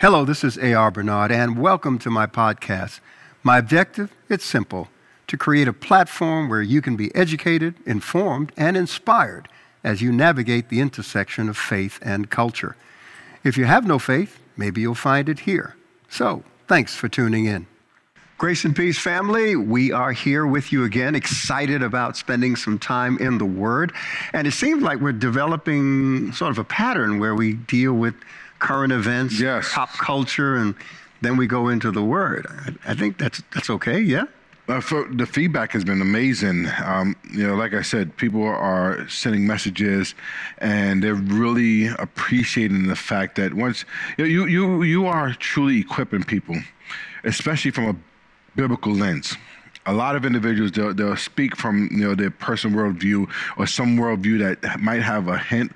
Hello, this is A.R. Bernard, and welcome to my podcast. My objective? It's simple to create a platform where you can be educated, informed, and inspired as you navigate the intersection of faith and culture. If you have no faith, maybe you'll find it here. So, thanks for tuning in. Grace and Peace family, we are here with you again, excited about spending some time in the Word. And it seems like we're developing sort of a pattern where we deal with current events, yes. pop culture, and then we go into the Word. I, I think that's, that's okay, yeah? Uh, the feedback has been amazing. Um, you know, like I said, people are sending messages, and they're really appreciating the fact that once you know, you you you are truly equipping people, especially from a biblical lens. A lot of individuals they'll, they'll speak from you know their personal worldview or some worldview that might have a hint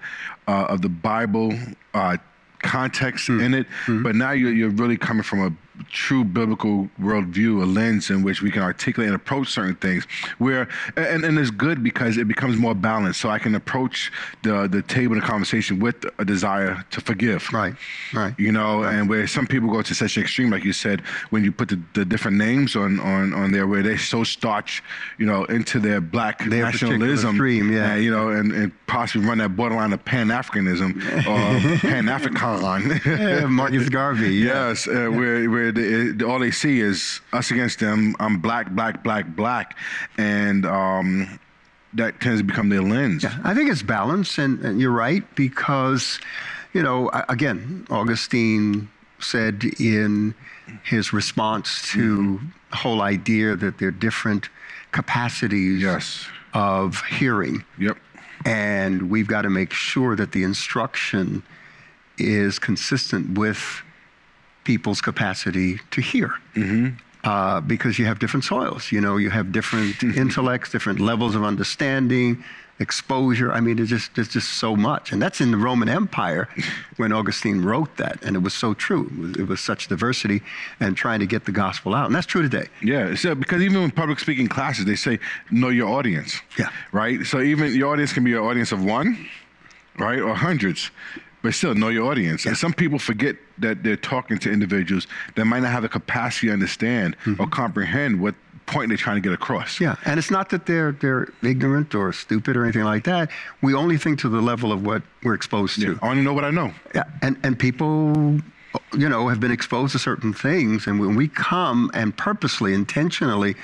uh, of the Bible uh, context mm. in it, mm. but now you're, you're really coming from a true biblical worldview, a lens in which we can articulate and approach certain things. Where and, and it's good because it becomes more balanced. So I can approach the the table the conversation with a desire to forgive. Right. Right. You know, right. and where some people go to such an extreme, like you said, when you put the, the different names on, on on there, where they so starch, you know, into their black their nationalism, stream, yeah, and, you know, and, and possibly run that borderline of Pan Africanism or Pan African. yeah, Marcus Garvey. Yeah. Yes, uh, where where the, all they see is us against them. I'm black, black, black, black, and um, that tends to become their lens. Yeah, I think it's balance, and, and you're right because, you know, again, Augustine said in his response to mm-hmm. the whole idea that there are different capacities yes. of hearing. Yep. And we've got to make sure that the instruction is consistent with people's capacity to hear. Mm-hmm. Uh, because you have different soils, you know, you have different intellects, different levels of understanding, exposure. I mean, there's just there's just so much, and that's in the Roman Empire when Augustine wrote that, and it was so true. It was, it was, such diversity and trying to get the gospel out, and that's true today. Yeah, so because even in public speaking classes, they say know your audience. Yeah. Right. So even your audience can be an audience of one, right, or hundreds but still know your audience. Yeah. And some people forget that they're talking to individuals that might not have the capacity to understand mm-hmm. or comprehend what point they're trying to get across. Yeah, and it's not that they're they're ignorant or stupid or anything like that. We only think to the level of what we're exposed to. Yeah, I only know what I know. Yeah, and and people you know, have been exposed to certain things, and when we come and purposely, intentionally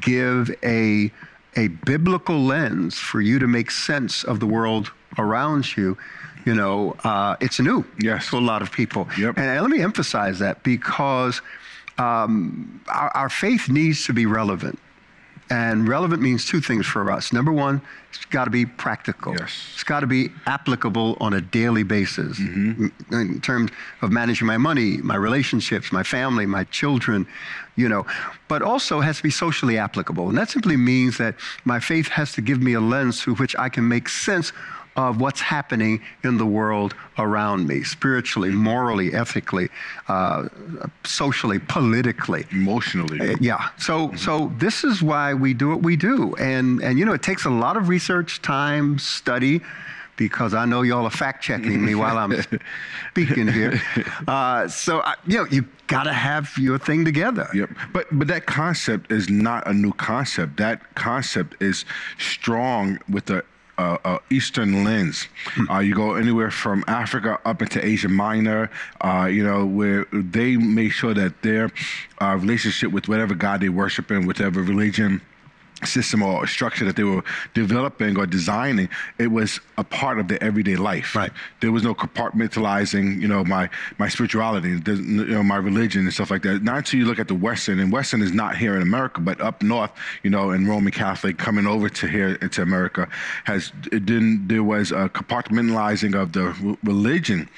give a a biblical lens for you to make sense of the world around you, you know, uh, it's new yes. to a lot of people. Yep. And let me emphasize that because um, our, our faith needs to be relevant. And relevant means two things for us. Number one, it's got to be practical. Yes. It's got to be applicable on a daily basis mm-hmm. in terms of managing my money, my relationships, my family, my children, you know. But also has to be socially applicable. And that simply means that my faith has to give me a lens through which I can make sense of what's happening in the world around me, spiritually, morally, ethically, uh, socially, politically, emotionally. Uh, yeah. So, mm-hmm. so this is why we do what we do, and and you know it takes a lot of research, time, study. Because I know y'all are fact checking me while I'm speaking here, uh, so I, you know you got to have your thing together. Yep. But but that concept is not a new concept. That concept is strong with the uh, uh, Eastern lens. Hmm. Uh, you go anywhere from Africa up into Asia Minor, uh, you know, where they make sure that their uh, relationship with whatever God they worship in, whatever religion system or structure that they were developing or designing, it was a part of their everyday life. Right. There was no compartmentalizing, you know, my my spirituality, you know, my religion and stuff like that. Not until you look at the Western, and Western is not here in America, but up north, you know, in Roman Catholic coming over to here into America, has then there was a compartmentalizing of the religion,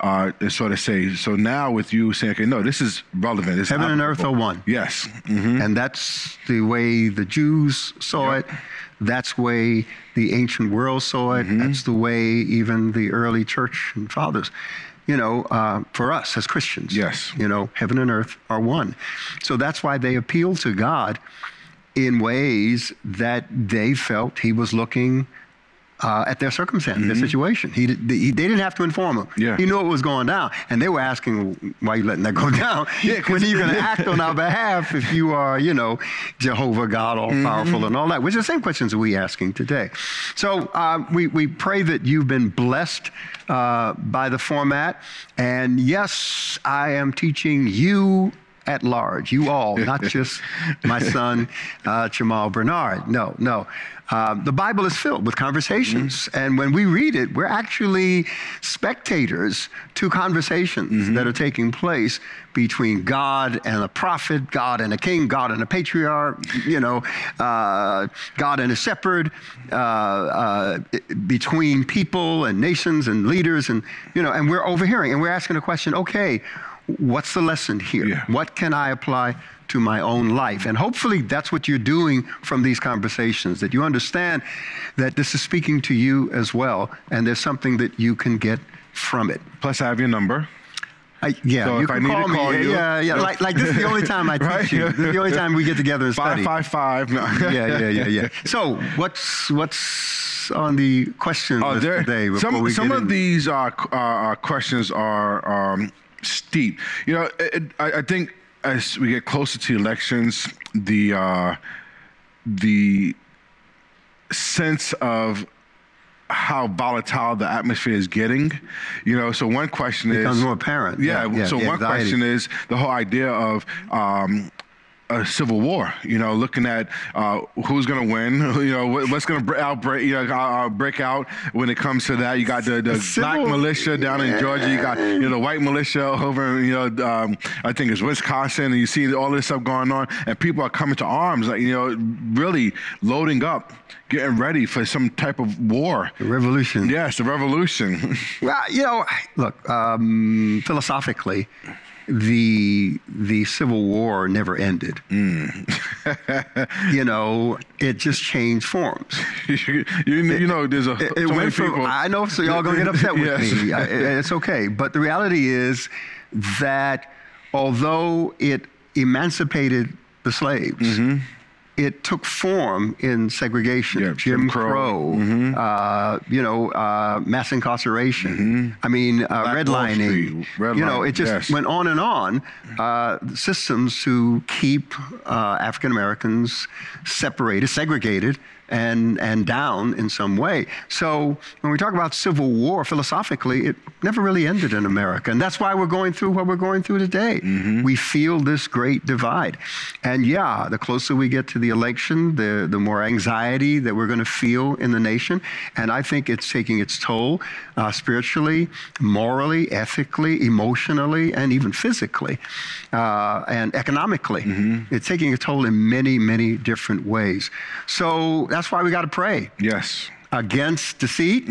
uh, sort of say. So now with you saying, okay, no, this is relevant. This Heaven and earth are one. Yes. Mm-hmm. And that's the way the Jews Jews saw yep. it. That's the way the ancient world saw it. Mm-hmm. That's the way even the early church and fathers. You know, uh, for us as Christians, yes, you know, heaven and earth are one. So that's why they appeal to God in ways that they felt He was looking uh, at their circumstance, their situation. He, he, they didn't have to inform him. Mm-hmm. Yeah. He knew it was going down. And they were asking, why are you letting that go down? Yeah, when are you going to act on our behalf if you are, you know, Jehovah, God, all powerful, Mm-hmm. and all that? Which are the same questions that we asking today. So uh, we, we pray that you've been blessed uh, by the format. And yes, I am teaching you at large, you all, not just my son, uh, Jamal Bernard. No, no. Um, the Bible is filled with conversations. And when we read it, we're actually spectators to conversations that are taking place between God and a prophet, God and a king, God and a patriarch, you know, uh, God and a shepherd, uh, uh, between people and nations and leaders. And, you know, and we're overhearing and we're asking the question okay, what's the lesson here? Yeah. What can I apply to my own life? And hopefully that's what you're doing from these conversations, that you understand that this is speaking to you as well, and there's something that you can get from it. Plus, I have your number. I, yeah, So you I can to call me. call you- yeah, yeah. Like, like this is the only time I teach Right? you. This is the only time we get together and study. Five five five. No. Yeah, yeah, yeah, yeah. So what's what's on the question Oh, there, today? some some of in? these uh, uh, uh, questions are um, steep. You know, it, it- I, I think as we get closer to elections, the uh, the sense of how volatile the atmosphere is getting. You know, so one question becomes is becomes more apparent. Yeah. yeah so one anxiety. question is the whole idea of. Um, a civil war, you know, looking at uh, who's going to win, you know, what, what's going to outbreak, you know, uh, uh, break out when it comes to that. You got the, the black militia down in Georgia. You got you know the white militia over, you know, um, I think it's Wisconsin, and you see all this stuff going on, and people are coming to arms, like you know, really loading up, getting ready for some type of war. The revolution. Yes, the revolution. Well, you know, look, um, philosophically, the the Civil War never ended. Mm. you know, it just changed forms. you, you know, there's a It, so it went from, people. I know, so y'all gonna get upset with Yes. me. I, it's okay. But the reality is that although it emancipated the slaves, mm-hmm. It took form in segregation, Mm-hmm. Yeah, Jim, Jim Crow, Crow. Mm-hmm. uh, you know, uh, mass incarceration. I mean, uh, redlining. Red you know, it just yes. went on and on. Uh, systems to keep uh, African Americans separated, segregated, and and down in some way. So when we talk about civil war, philosophically, it never really ended in America, and that's why we're going through what we're going through today. We feel this great divide, and yeah, the closer we get to the election, the the more anxiety that we're going to feel in the nation, and I think it's taking its toll uh, spiritually, morally, ethically, emotionally, and even physically, uh, and economically. It's taking a toll in many, many different ways. So that's why we got to pray yes. against deceit,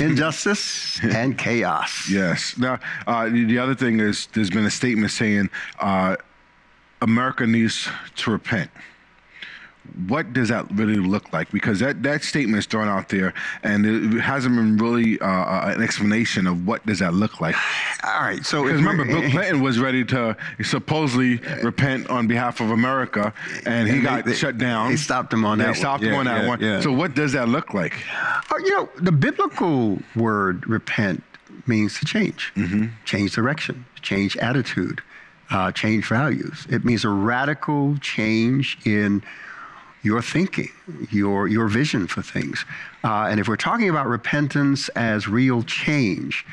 injustice, and chaos. Yes. Now, uh, the, the other thing is there's been a statement saying uh, America needs to repent. What does that really look like? Because that, that statement is thrown out there, and it hasn't been really uh, uh, an explanation of what does that look like. All right. So Because remember, Bill Clinton was ready to supposedly repent on behalf of America, and he And they- got they- shut down. they stopped him on They that one. stopped him Yeah, on that yeah, one. yeah. So what does that look like? Oh, you know, the biblical word repent means to change, change direction, change attitude, uh, change values. It means a radical change in your thinking, your, your vision for things. Uh, and if we're talking about repentance as real change,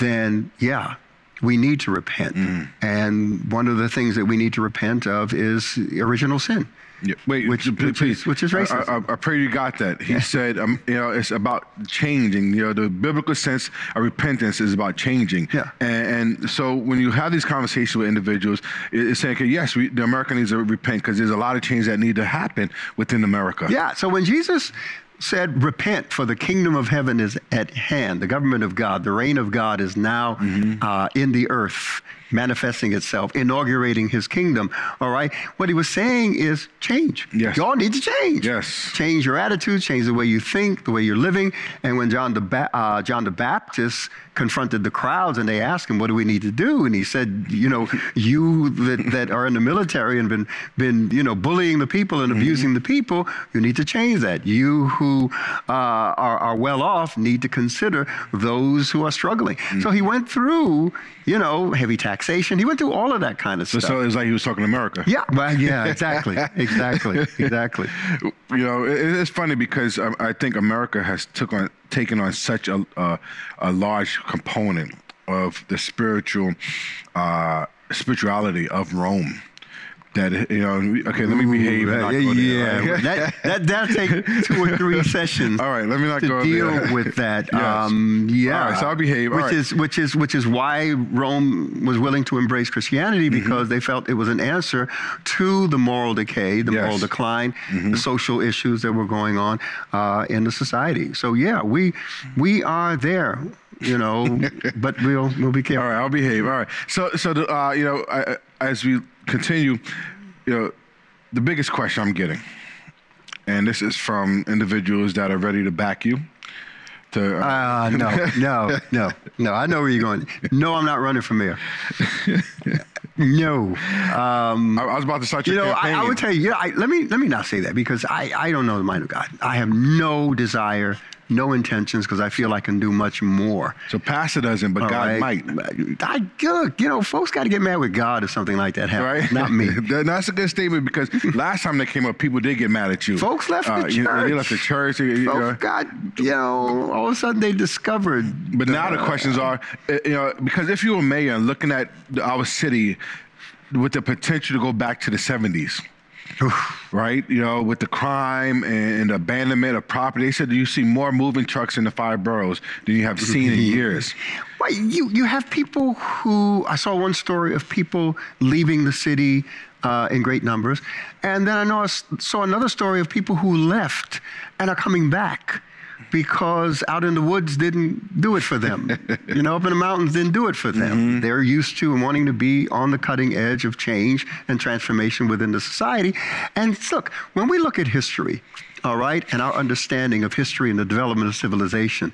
then yeah, we need to repent. And one of the things that we need to repent of is original sin. Yeah, wait, Which- which please. is- which is I- racism. I, I, I pray you got that. He said, um, you know, it's about changing. You know, the biblical sense of repentance is about changing. Yeah. And, and so when you have these conversations with individuals, it's saying, okay, yes, we, the America needs to repent because there's a lot of change that need to happen within America. Yeah. So when Jesus said, Repent, for the kingdom of heaven is at hand, the government of God, the reign of God is now Mm-hmm. uh, in the earth, manifesting itself, inaugurating his kingdom. All right. What he was saying is change. Yes. Y'all need to change. Yes. Change your attitude, change the way you think, the way you're living. And when John the, ba- uh, John the Baptist confronted the crowds and they asked him, What do we need to do? And he said, You know, you that, that are in the military and been, been, you know, bullying the people and abusing the people, you need to change that. You who uh, are, are, well off need to consider those who are struggling. Mm-hmm. So he went through, you know, heavy taxation. He went through all of that kind of stuff. So it's like he was talking to America. Yeah, well, yeah, exactly, exactly, exactly. You know, it, it's funny because I, I, think America has took on taken on such a, a, a large component of the spiritual uh, spirituality of Rome that you know okay let me behave yeah, yeah. that that that take two or three sessions all right let me not to go deal there. with that yes. um, yeah all right so I'll behave which is which is which is why Rome was willing to embrace Christianity mm-hmm. because mm-hmm. they felt it was an answer to the moral decay the yes. moral decline mm-hmm. the social issues that were going on uh, in the society so yeah we we are there you know, but we'll we'll be careful. All right, I'll behave. All right. So so the, uh, you know, I, as we continue, you know, the biggest question I'm getting, and this is from individuals that are ready to back you. To, uh, uh no, no, no, no. I know where you're going. No, I'm not running for mayor. No, um, I, I, was about to start. you know, I, I, would tell you. Yeah, I, let me let me not say that because I I don't know the mind of God. I have no desire no intentions because I feel I can do much more. So pastor doesn't, but All God right? might. I look, you know, folks got to get mad with God if something like that happens, right? not me. That's a good statement because last time they came up, people did get mad at you. Folks left uh, the church. You know, they left the church. You know. got, you know, all of a sudden they discovered. But now the questions are, uh, you know, because if you were mayor and looking at our city with the potential to go back to the 70s right? You know, with the crime and abandonment of property, they said you see more moving trucks in the five boroughs than you have seen in years. Well, you you have people who I saw one story of people leaving the city uh, in great numbers, and then I know I saw another story of people who left and are coming back because out in the woods didn't do it for them. you know, up in the mountains didn't do it for them. Mm-hmm. They're used to and wanting to be on the cutting edge of change and transformation within the society. And look, when we look at history, all right, and our understanding of history and the development of civilization,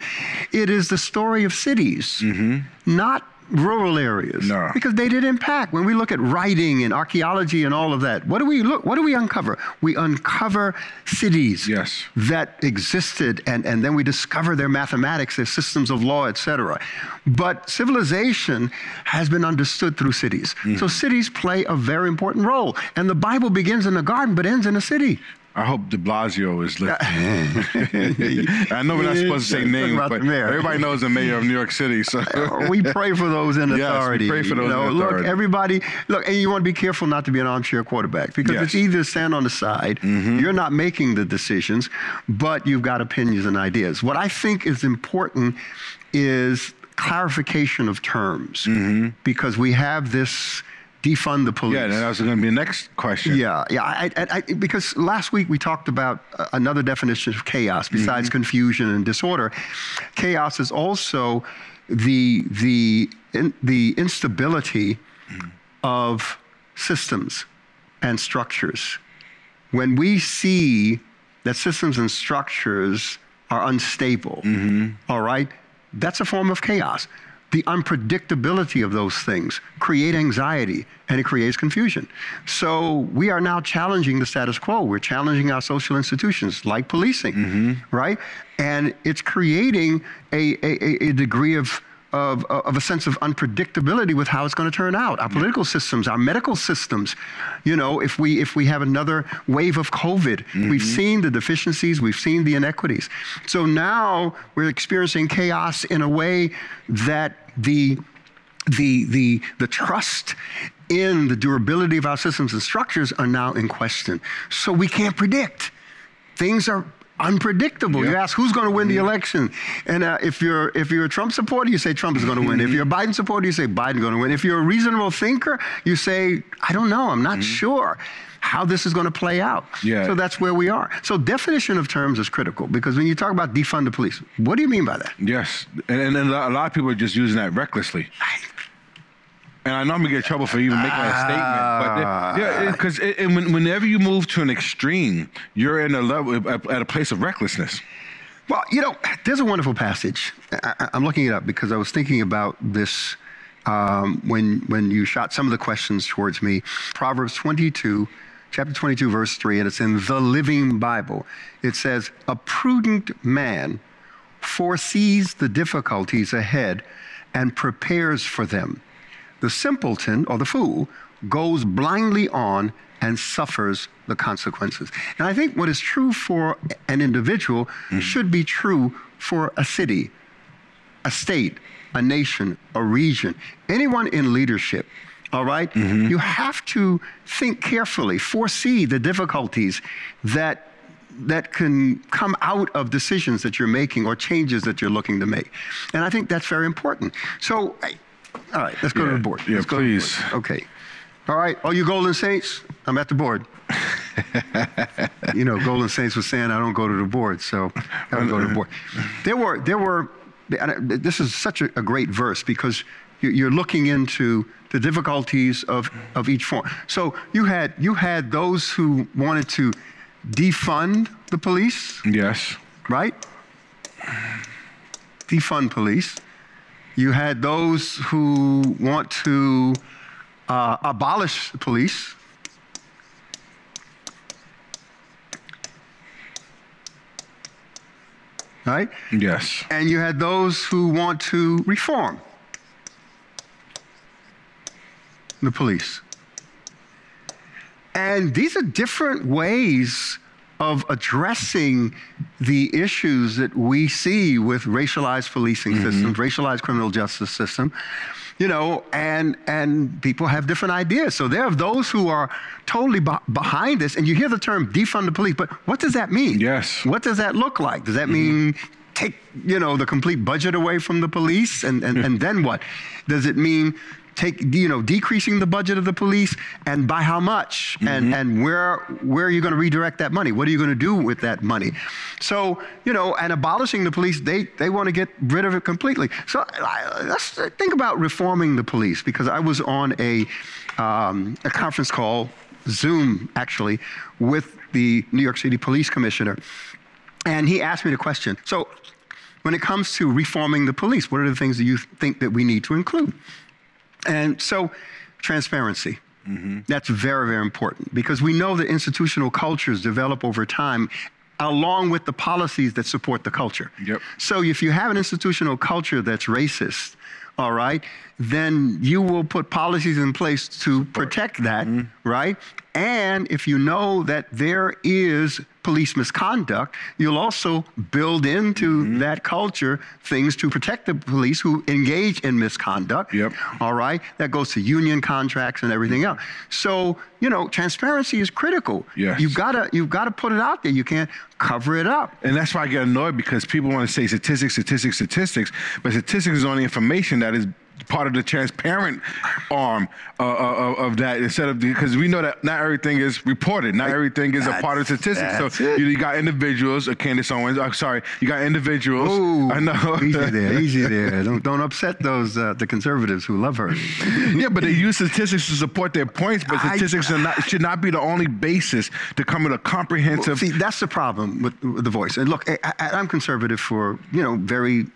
it is the story of cities, mm-hmm. not rural areas no. because they did impact. When we look at writing and archaeology and all of that, what do we look? What do we uncover? We uncover cities yes. that existed, and, and then we discover their mathematics, their systems of law, etc. But civilization has been understood through cities. Mm-hmm. So cities play a very important role, and the Bible begins in the garden but ends in a city. I hope De Blasio is listening. I know we're not supposed to say names, but everybody knows the mayor of New York City. So we pray for those in authority. Yes, we pray for those you know, in authority. Look, everybody, look, and you want to be careful not to be an armchair quarterback because yes. it's either stand on the side, mm-hmm. you're not making the decisions, but you've got opinions and ideas. What I think is important is clarification of terms mm-hmm. because we have this defund the police. Yeah, that was going to be the next question. Yeah, yeah. I, I, I, because last week we talked about uh, another definition of chaos besides mm-hmm. confusion and disorder. Chaos is also the the in, the instability mm-hmm. of systems and structures. When we see that systems and structures are unstable, mm-hmm. all right, that's a form of chaos the unpredictability of those things create anxiety and it creates confusion. So we are now challenging the status quo. We're challenging our social institutions like policing, mm-hmm. right? And it's creating a, a, a degree of of, of a sense of unpredictability with how it's going to turn out. Our political systems, our medical systems, you know, if we if we have another wave of COVID, mm-hmm. we've seen the deficiencies, we've seen the inequities. So now we're experiencing chaos in a way that the the the the trust in the durability of our systems and structures are now in question. So we can't predict. Things are unpredictable. You ask who's going to win the election, and uh, if you're if you're a Trump supporter, you say Trump is going to win. If you're a Biden supporter, you say Biden's going to win. If you're a reasonable thinker, you say I don't know, I'm not mm-hmm. sure how this is going to play out. Yeah. So that's where we are. So definition of terms is critical because when you talk about defund the police, what do you mean by that? Yes, and, and a lot of people are just using that recklessly. And I know I'm gonna get in trouble for even making that statement, but yeah, because when, whenever you move to an extreme, you're in a level at a place of recklessness. Well, you know, there's a wonderful passage. I, am looking it up because I was thinking about this um, when when you shot some of the questions towards me. Proverbs 22, chapter 22, verse 3, and it's in the Living Bible. It says, A prudent man foresees the difficulties ahead and prepares for them. The simpleton or the fool goes blindly on and suffers the consequences. And I think what is true for an individual mm-hmm. should be true for a city, a state, a nation, a region, anyone in leadership. All right? mm-hmm. You have to think carefully, foresee the difficulties that that can come out of decisions that you're making or changes that you're looking to make. And I think that's very important. So, all right, let's go yeah, to the board. Yeah, let's please. Okay. All right, all you Golden Saints, I'm at the board. you know, Golden Saints was saying I don't go to the board, so I don't go to the board. There were, there were. This is such a, a great verse because you're looking into the difficulties of, of each form. So you had you had those who wanted to defund the police. Yes. Right? Defund police. You had those who want to uh, abolish the police. Right? Yes. And you had those who want to reform the police. And these are different ways of addressing the issues that we see with racialized policing mm-hmm. systems, racialized criminal justice system, you know, and and people have different ideas. So there are those who are totally b- behind this, and you hear the term defund the police, but what does that mean? Yes. What does that look like? Does that mm-hmm. mean take you know the complete budget away from the police, and and, and then what? Does it mean take you know decreasing the budget of the police and by how much? Mm-hmm. and and where where are you going to redirect that money? What are you going to do with that money? So you know and abolishing the police they they want to get rid of it completely. So let's think about reforming the police because i was on a um, a conference call zoom actually with the new york city police commissioner and he asked me the question. So when it comes to reforming the police what are the things that you think that we need to include and so, transparency. Mm-hmm. That's very, very important because we know that institutional cultures develop over time along with the policies that support the culture. Yep. So if you have an institutional culture that's racist, all right, then you will put policies in place to protect that, mm-hmm. right? And if you know that there is police misconduct, you'll also build into mm-hmm. that culture things to protect the police who engage in misconduct. Yep. All right. That goes to union contracts and everything else. So, you know, transparency is critical. Yes. You've gotta you've gotta put it out there. You can't cover it up. And that's why I get annoyed because people want to say statistics, statistics, statistics, but statistics is only information that is part of the transparent arm uh, uh, of that instead of because we know that not everything is reported, not everything is a part of statistics. So you, you, got individuals, uh, Candace Owens. I'm sorry, you got individuals. Ooh, I know. easy there, easy there. Don't don't upset those uh, the conservatives who love her. yeah, but they use statistics to support their points, but statistics I, not, should not be the only basis to come with a comprehensive. Well, see, that's the problem with, with the voice. And look, I, I'm conservative for you know very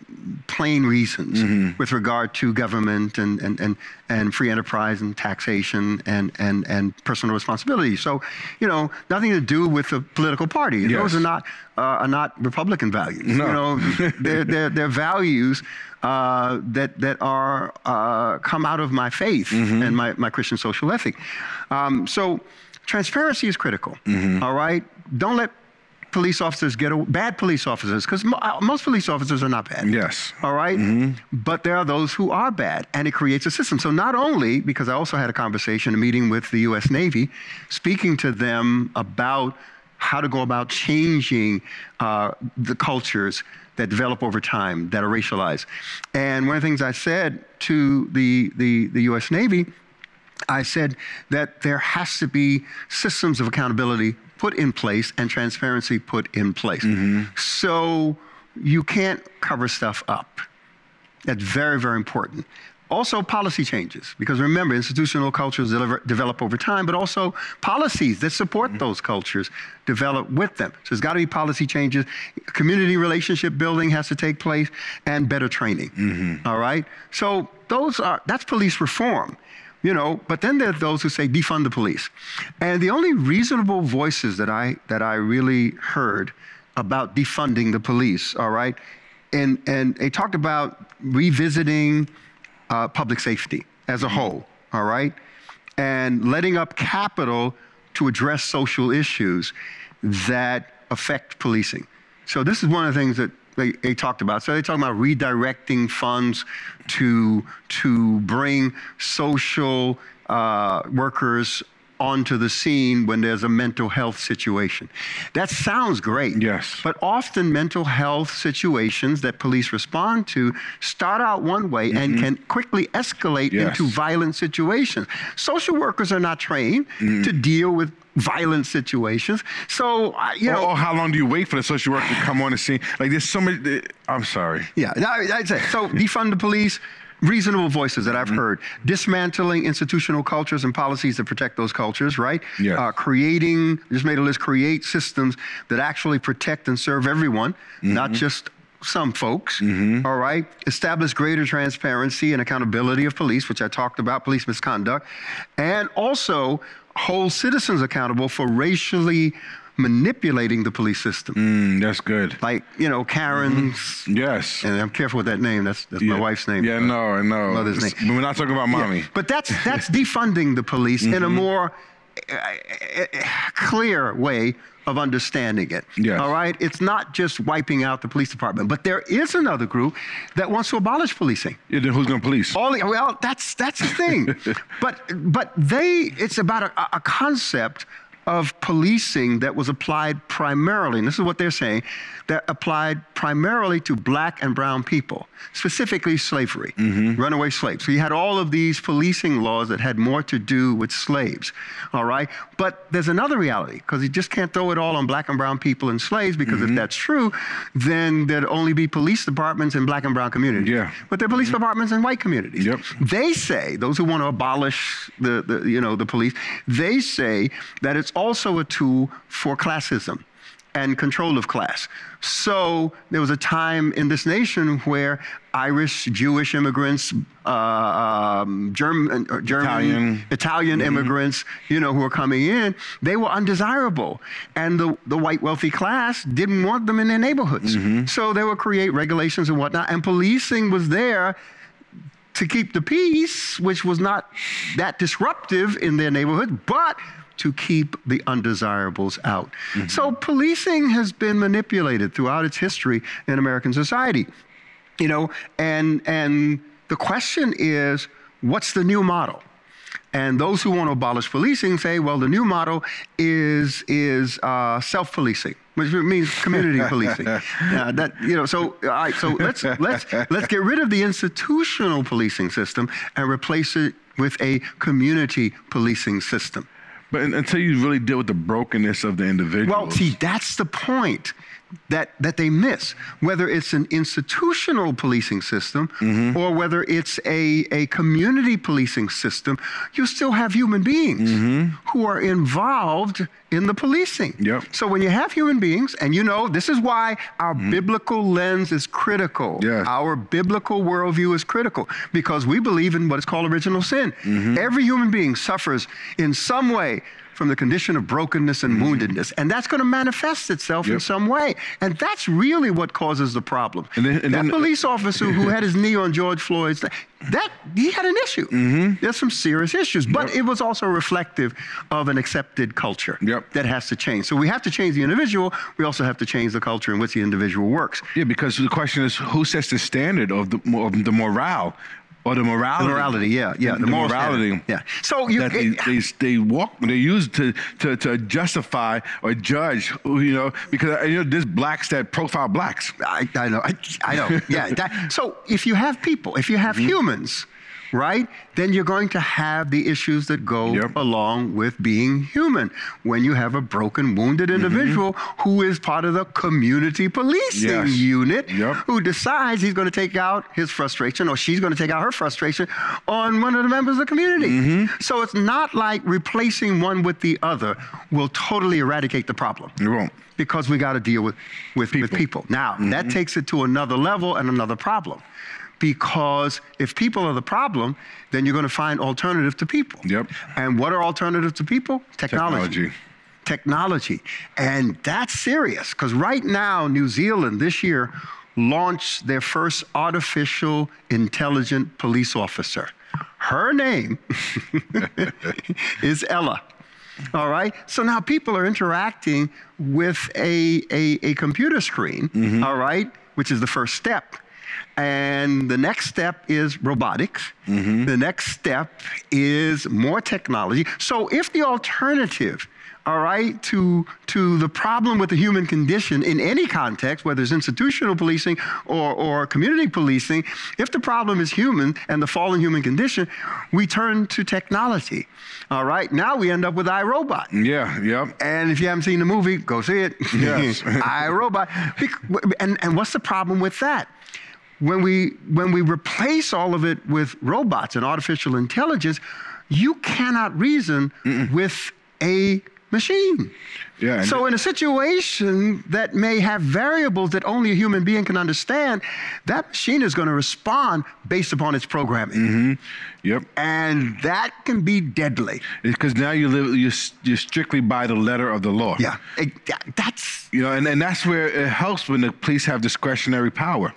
plain reasons mm-hmm. with regard to government and, and, and, and free enterprise and taxation and, and, and personal responsibility. So, you know, nothing to do with the political party. Yes. Those are not, uh, are not Republican values. No. You know, they're, they're, they're values uh, that, that are, uh, come out of my faith mm-hmm. and my, my Christian social ethic. Um, so transparency is critical, mm-hmm. all right? Don't let police officers get a, bad police officers because mo- uh, most police officers are not bad. Yes. All right? mm-hmm. But there are those who are bad, and it creates a system. So not only because I also had a conversation, a meeting with the U.S. Navy, speaking to them about how to go about changing uh, the cultures that develop over time that are racialized. And one of the things I said to the, the, the U.S. Navy I said that there has to be systems of accountability put in place and transparency put in place. Mm-hmm. So you can't cover stuff up. That's very, very important. Also, policy changes, because remember, institutional cultures deliver, develop over time, but also policies that support mm-hmm. those cultures develop with them. So there's got to be policy changes. Community relationship building has to take place, and better training. Mm-hmm. All right. So those are that's police reform. You know, but then there are those who say defund the police. And the only reasonable voices that I that I really heard about defunding the police, all right, and and they talked about revisiting uh, public safety as a whole, all right, and letting up capital to address social issues that affect policing. So this is one of the things that they, they talked about. So they talked about redirecting funds to to bring social uh, workers onto the scene when there's a mental health situation. That sounds great. Yes. But often mental health situations that police respond to start out one way and can quickly escalate Yes. into violent situations. Social workers are not trained to deal with violent situations. So, you Or, know, or how long do you wait for the social worker to come on the scene? Like there's so many. Uh, I'm sorry. Yeah, I'd say so. Defund the police. Reasonable voices that I've mm-hmm. heard. Dismantling institutional cultures and policies that protect those cultures, right? Yes. Uh, creating, just made a list, create systems that actually protect and serve everyone, not mm-hmm. just some folks. Mm-hmm. all right. Establish greater transparency and accountability of police, which I talked about, police misconduct. And also hold citizens accountable for racially manipulating the police system. Mm, that's good. Like, you know, Karen's Yes. and I'm careful with that name. That's, that's my wife's name. Yeah, no, I know. Mother's name. We're not talking about mommy. But that's that's defunding the police in a more uh, uh, clear way of understanding it. Yes. All right. It's not just wiping out the police department, but there is another group that wants to abolish policing. Yeah, then who's gonna police? All the, well, that's that's the thing. but but they it's about a, a concept of policing that was applied primarily, and this is what they're saying, that applied primarily to black and brown people, specifically slavery, mm-hmm. runaway slaves. So you had all of these policing laws that had more to do with slaves, all right? But there's another reality, because you just can't throw it all on black and brown people and slaves, because if mm-hmm. that's true, then there'd only be police departments in black and brown communities. Yeah. But there are police mm-hmm. departments in white communities. Yep. They say, those who want to abolish the, the, you know, the police, they say that it's also a tool for classism and control of class. So there was a time in this nation where Irish, Jewish immigrants, uh, um, German, uh, German, Italian. Italian immigrants, you know, who were coming in, they were undesirable. And the, the white wealthy class didn't want them in their neighborhoods. So they would create regulations and whatnot. And policing was there to keep the peace, which was not that disruptive in their neighborhood, but to keep the undesirables out. So policing has been manipulated throughout its history in American society. You know, and and the question is, what's the new model? And those who want to abolish policing say, well, the new model is is uh, self-policing, which means community policing. Uh, that you know, so all right, so let's let's let's get rid of the institutional policing system and replace it with a community policing system. But un- until you really deal with the brokenness of the individual. Well, see, that's the point that, that they miss. Whether it's an institutional policing system Mm-hmm. or whether it's a, a community policing system, you still have human beings who are involved in the policing. Yep. So when you have human beings, and you know, this is why our biblical lens is critical. Yes. Our biblical worldview is critical because we believe in what is called original sin. Mm-hmm. Every human being suffers in some way from the condition of brokenness and woundedness, and that's going to manifest itself in Mm-hmm. Some way. And that's really what causes the problem. And then- and that then- police officer who had his knee on George Floyd's, that he had an issue. There's some serious issues, but Mm-hmm. Yep. it was also reflective of an accepted culture Yep. that has to change. So we have to change the individual. We also have to change the culture in which the individual works. yeah, because the question is, who sets the standard of the of the morale or the morality? The morality, yeah, yeah, The, the morality. standard, yeah. So you- that they, it- they they walk they use to, to to justify or judge you know because you know there's blacks that profile blacks. I, I know. I, I know. Yeah. That, so if you have people, if you have Mm-hmm. humans, right, then you're going to have the issues that go Yep. along with being human. When you have a broken, wounded Mm-hmm. individual who is part of the community policing Yes. unit, Yep. who decides he's going to take out his frustration or she's going to take out her frustration on one of the members of the community. Mm-hmm. So it's not like replacing one with the other will totally eradicate the problem It won't. because we got to deal with with people. with People. people. Now that takes it to another level and another problem, because if people are the problem, then you're going to find alternative to people. Yep. And what are alternatives to people? Technology. Technology. Technology. And that's serious because right now, New Zealand this year launched their first artificial intelligent police officer. Her name is Ella. All right. So now people are interacting with a, a, a computer screen, mm-hmm. all right, which is the first step. And the next step is robotics. Mm-hmm. The next step is more technology. So if the alternative, all right, to, to the problem with the human condition in any context, whether it's institutional policing or, or community policing, if the problem is human and the fallen human condition, we turn to technology. All right, now we end up with iRobot. Yeah, yep. And if you haven't seen the movie, go see it. Yes. iRobot. And, and what's the problem with that? When we, when we replace all of it with robots and artificial intelligence, you cannot reason with a machine. Yeah. So, in a situation that may have variables that only a human being can understand, that machine is going to respond based upon its programming. Mm-hmm. yep. And that can be deadly. Because now you live, you're, you're strictly by the letter of the law. Yeah, it- that's You know, and, and that's where it helps when the police have discretionary power.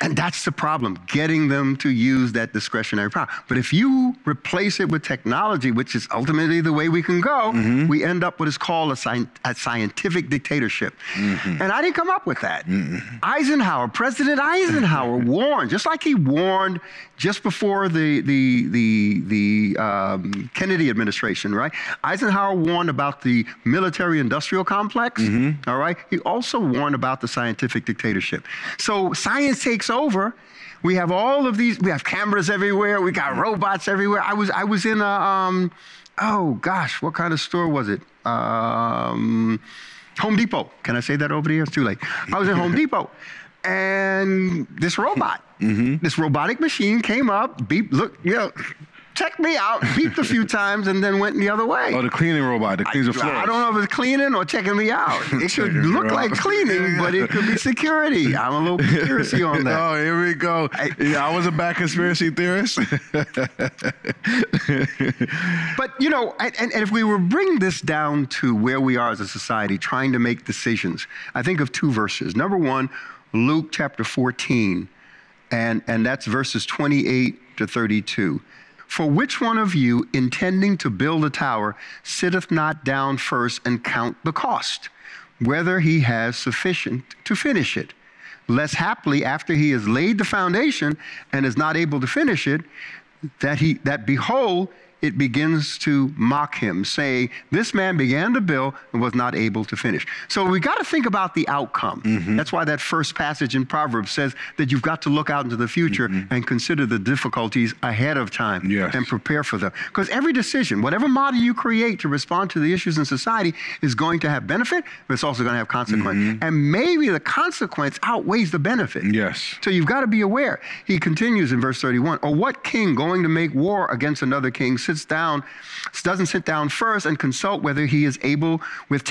And that's the problem, getting them to use that discretionary power. But if you replace it with technology, which is ultimately the way we can go, mm-hmm. we end up what is called a, sci- a scientific dictatorship. Mm-hmm. And I didn't come up with that. Mm-hmm. Eisenhower, President Eisenhower warned, just like he warned just before the, the, the, the um, Kennedy administration, right? Eisenhower warned about the military industrial complex, all right? He also warned about the scientific dictatorship. So science takes over. We have all of these, we have cameras everywhere, we got robots everywhere. I was, I was in a, um, oh gosh, what kind of store was it? Um, Home Depot. Can I say that over here? It's too late. I was in Home Depot. And this robot, this robotic machine came up, beep, look, you know, checked me out, beeped a few times, and then went the other way. Oh, the cleaning robot that cleans the floors. I don't know if it's cleaning or checking me out. It could look like cleaning, but it could be security. I'm a little conspiracy on that. Oh, here we go. yeah, I was a bad conspiracy theorist. But you know, and, and and if we were bring this down to where we are as a society, trying to make decisions, I think of two verses. Number one, Luke chapter 14, and and that's verses 28 to 32. For which one of you, intending to build a tower, sitteth not down first and count the cost, whether he has sufficient to finish it? Lest haply, after he has laid the foundation and is not able to finish it, that he that behold it begins to mock him saying this man began to build and was not able to finish. So we got to think about the outcome. Mm-hmm. That's why that first passage in proverbs says that you've got to look out into the future mm-hmm. and consider the difficulties ahead of time Yes. and prepare for them. Because every decision whatever model you create to respond to the issues in society is going to have benefit but it's also going to have consequence. Mm-hmm. And maybe the consequence outweighs the benefit. Yes. so you've got to be aware. He continues in verse 31 Or what king going to make war against another king sits down, doesn't sit down first and consult whether he is able with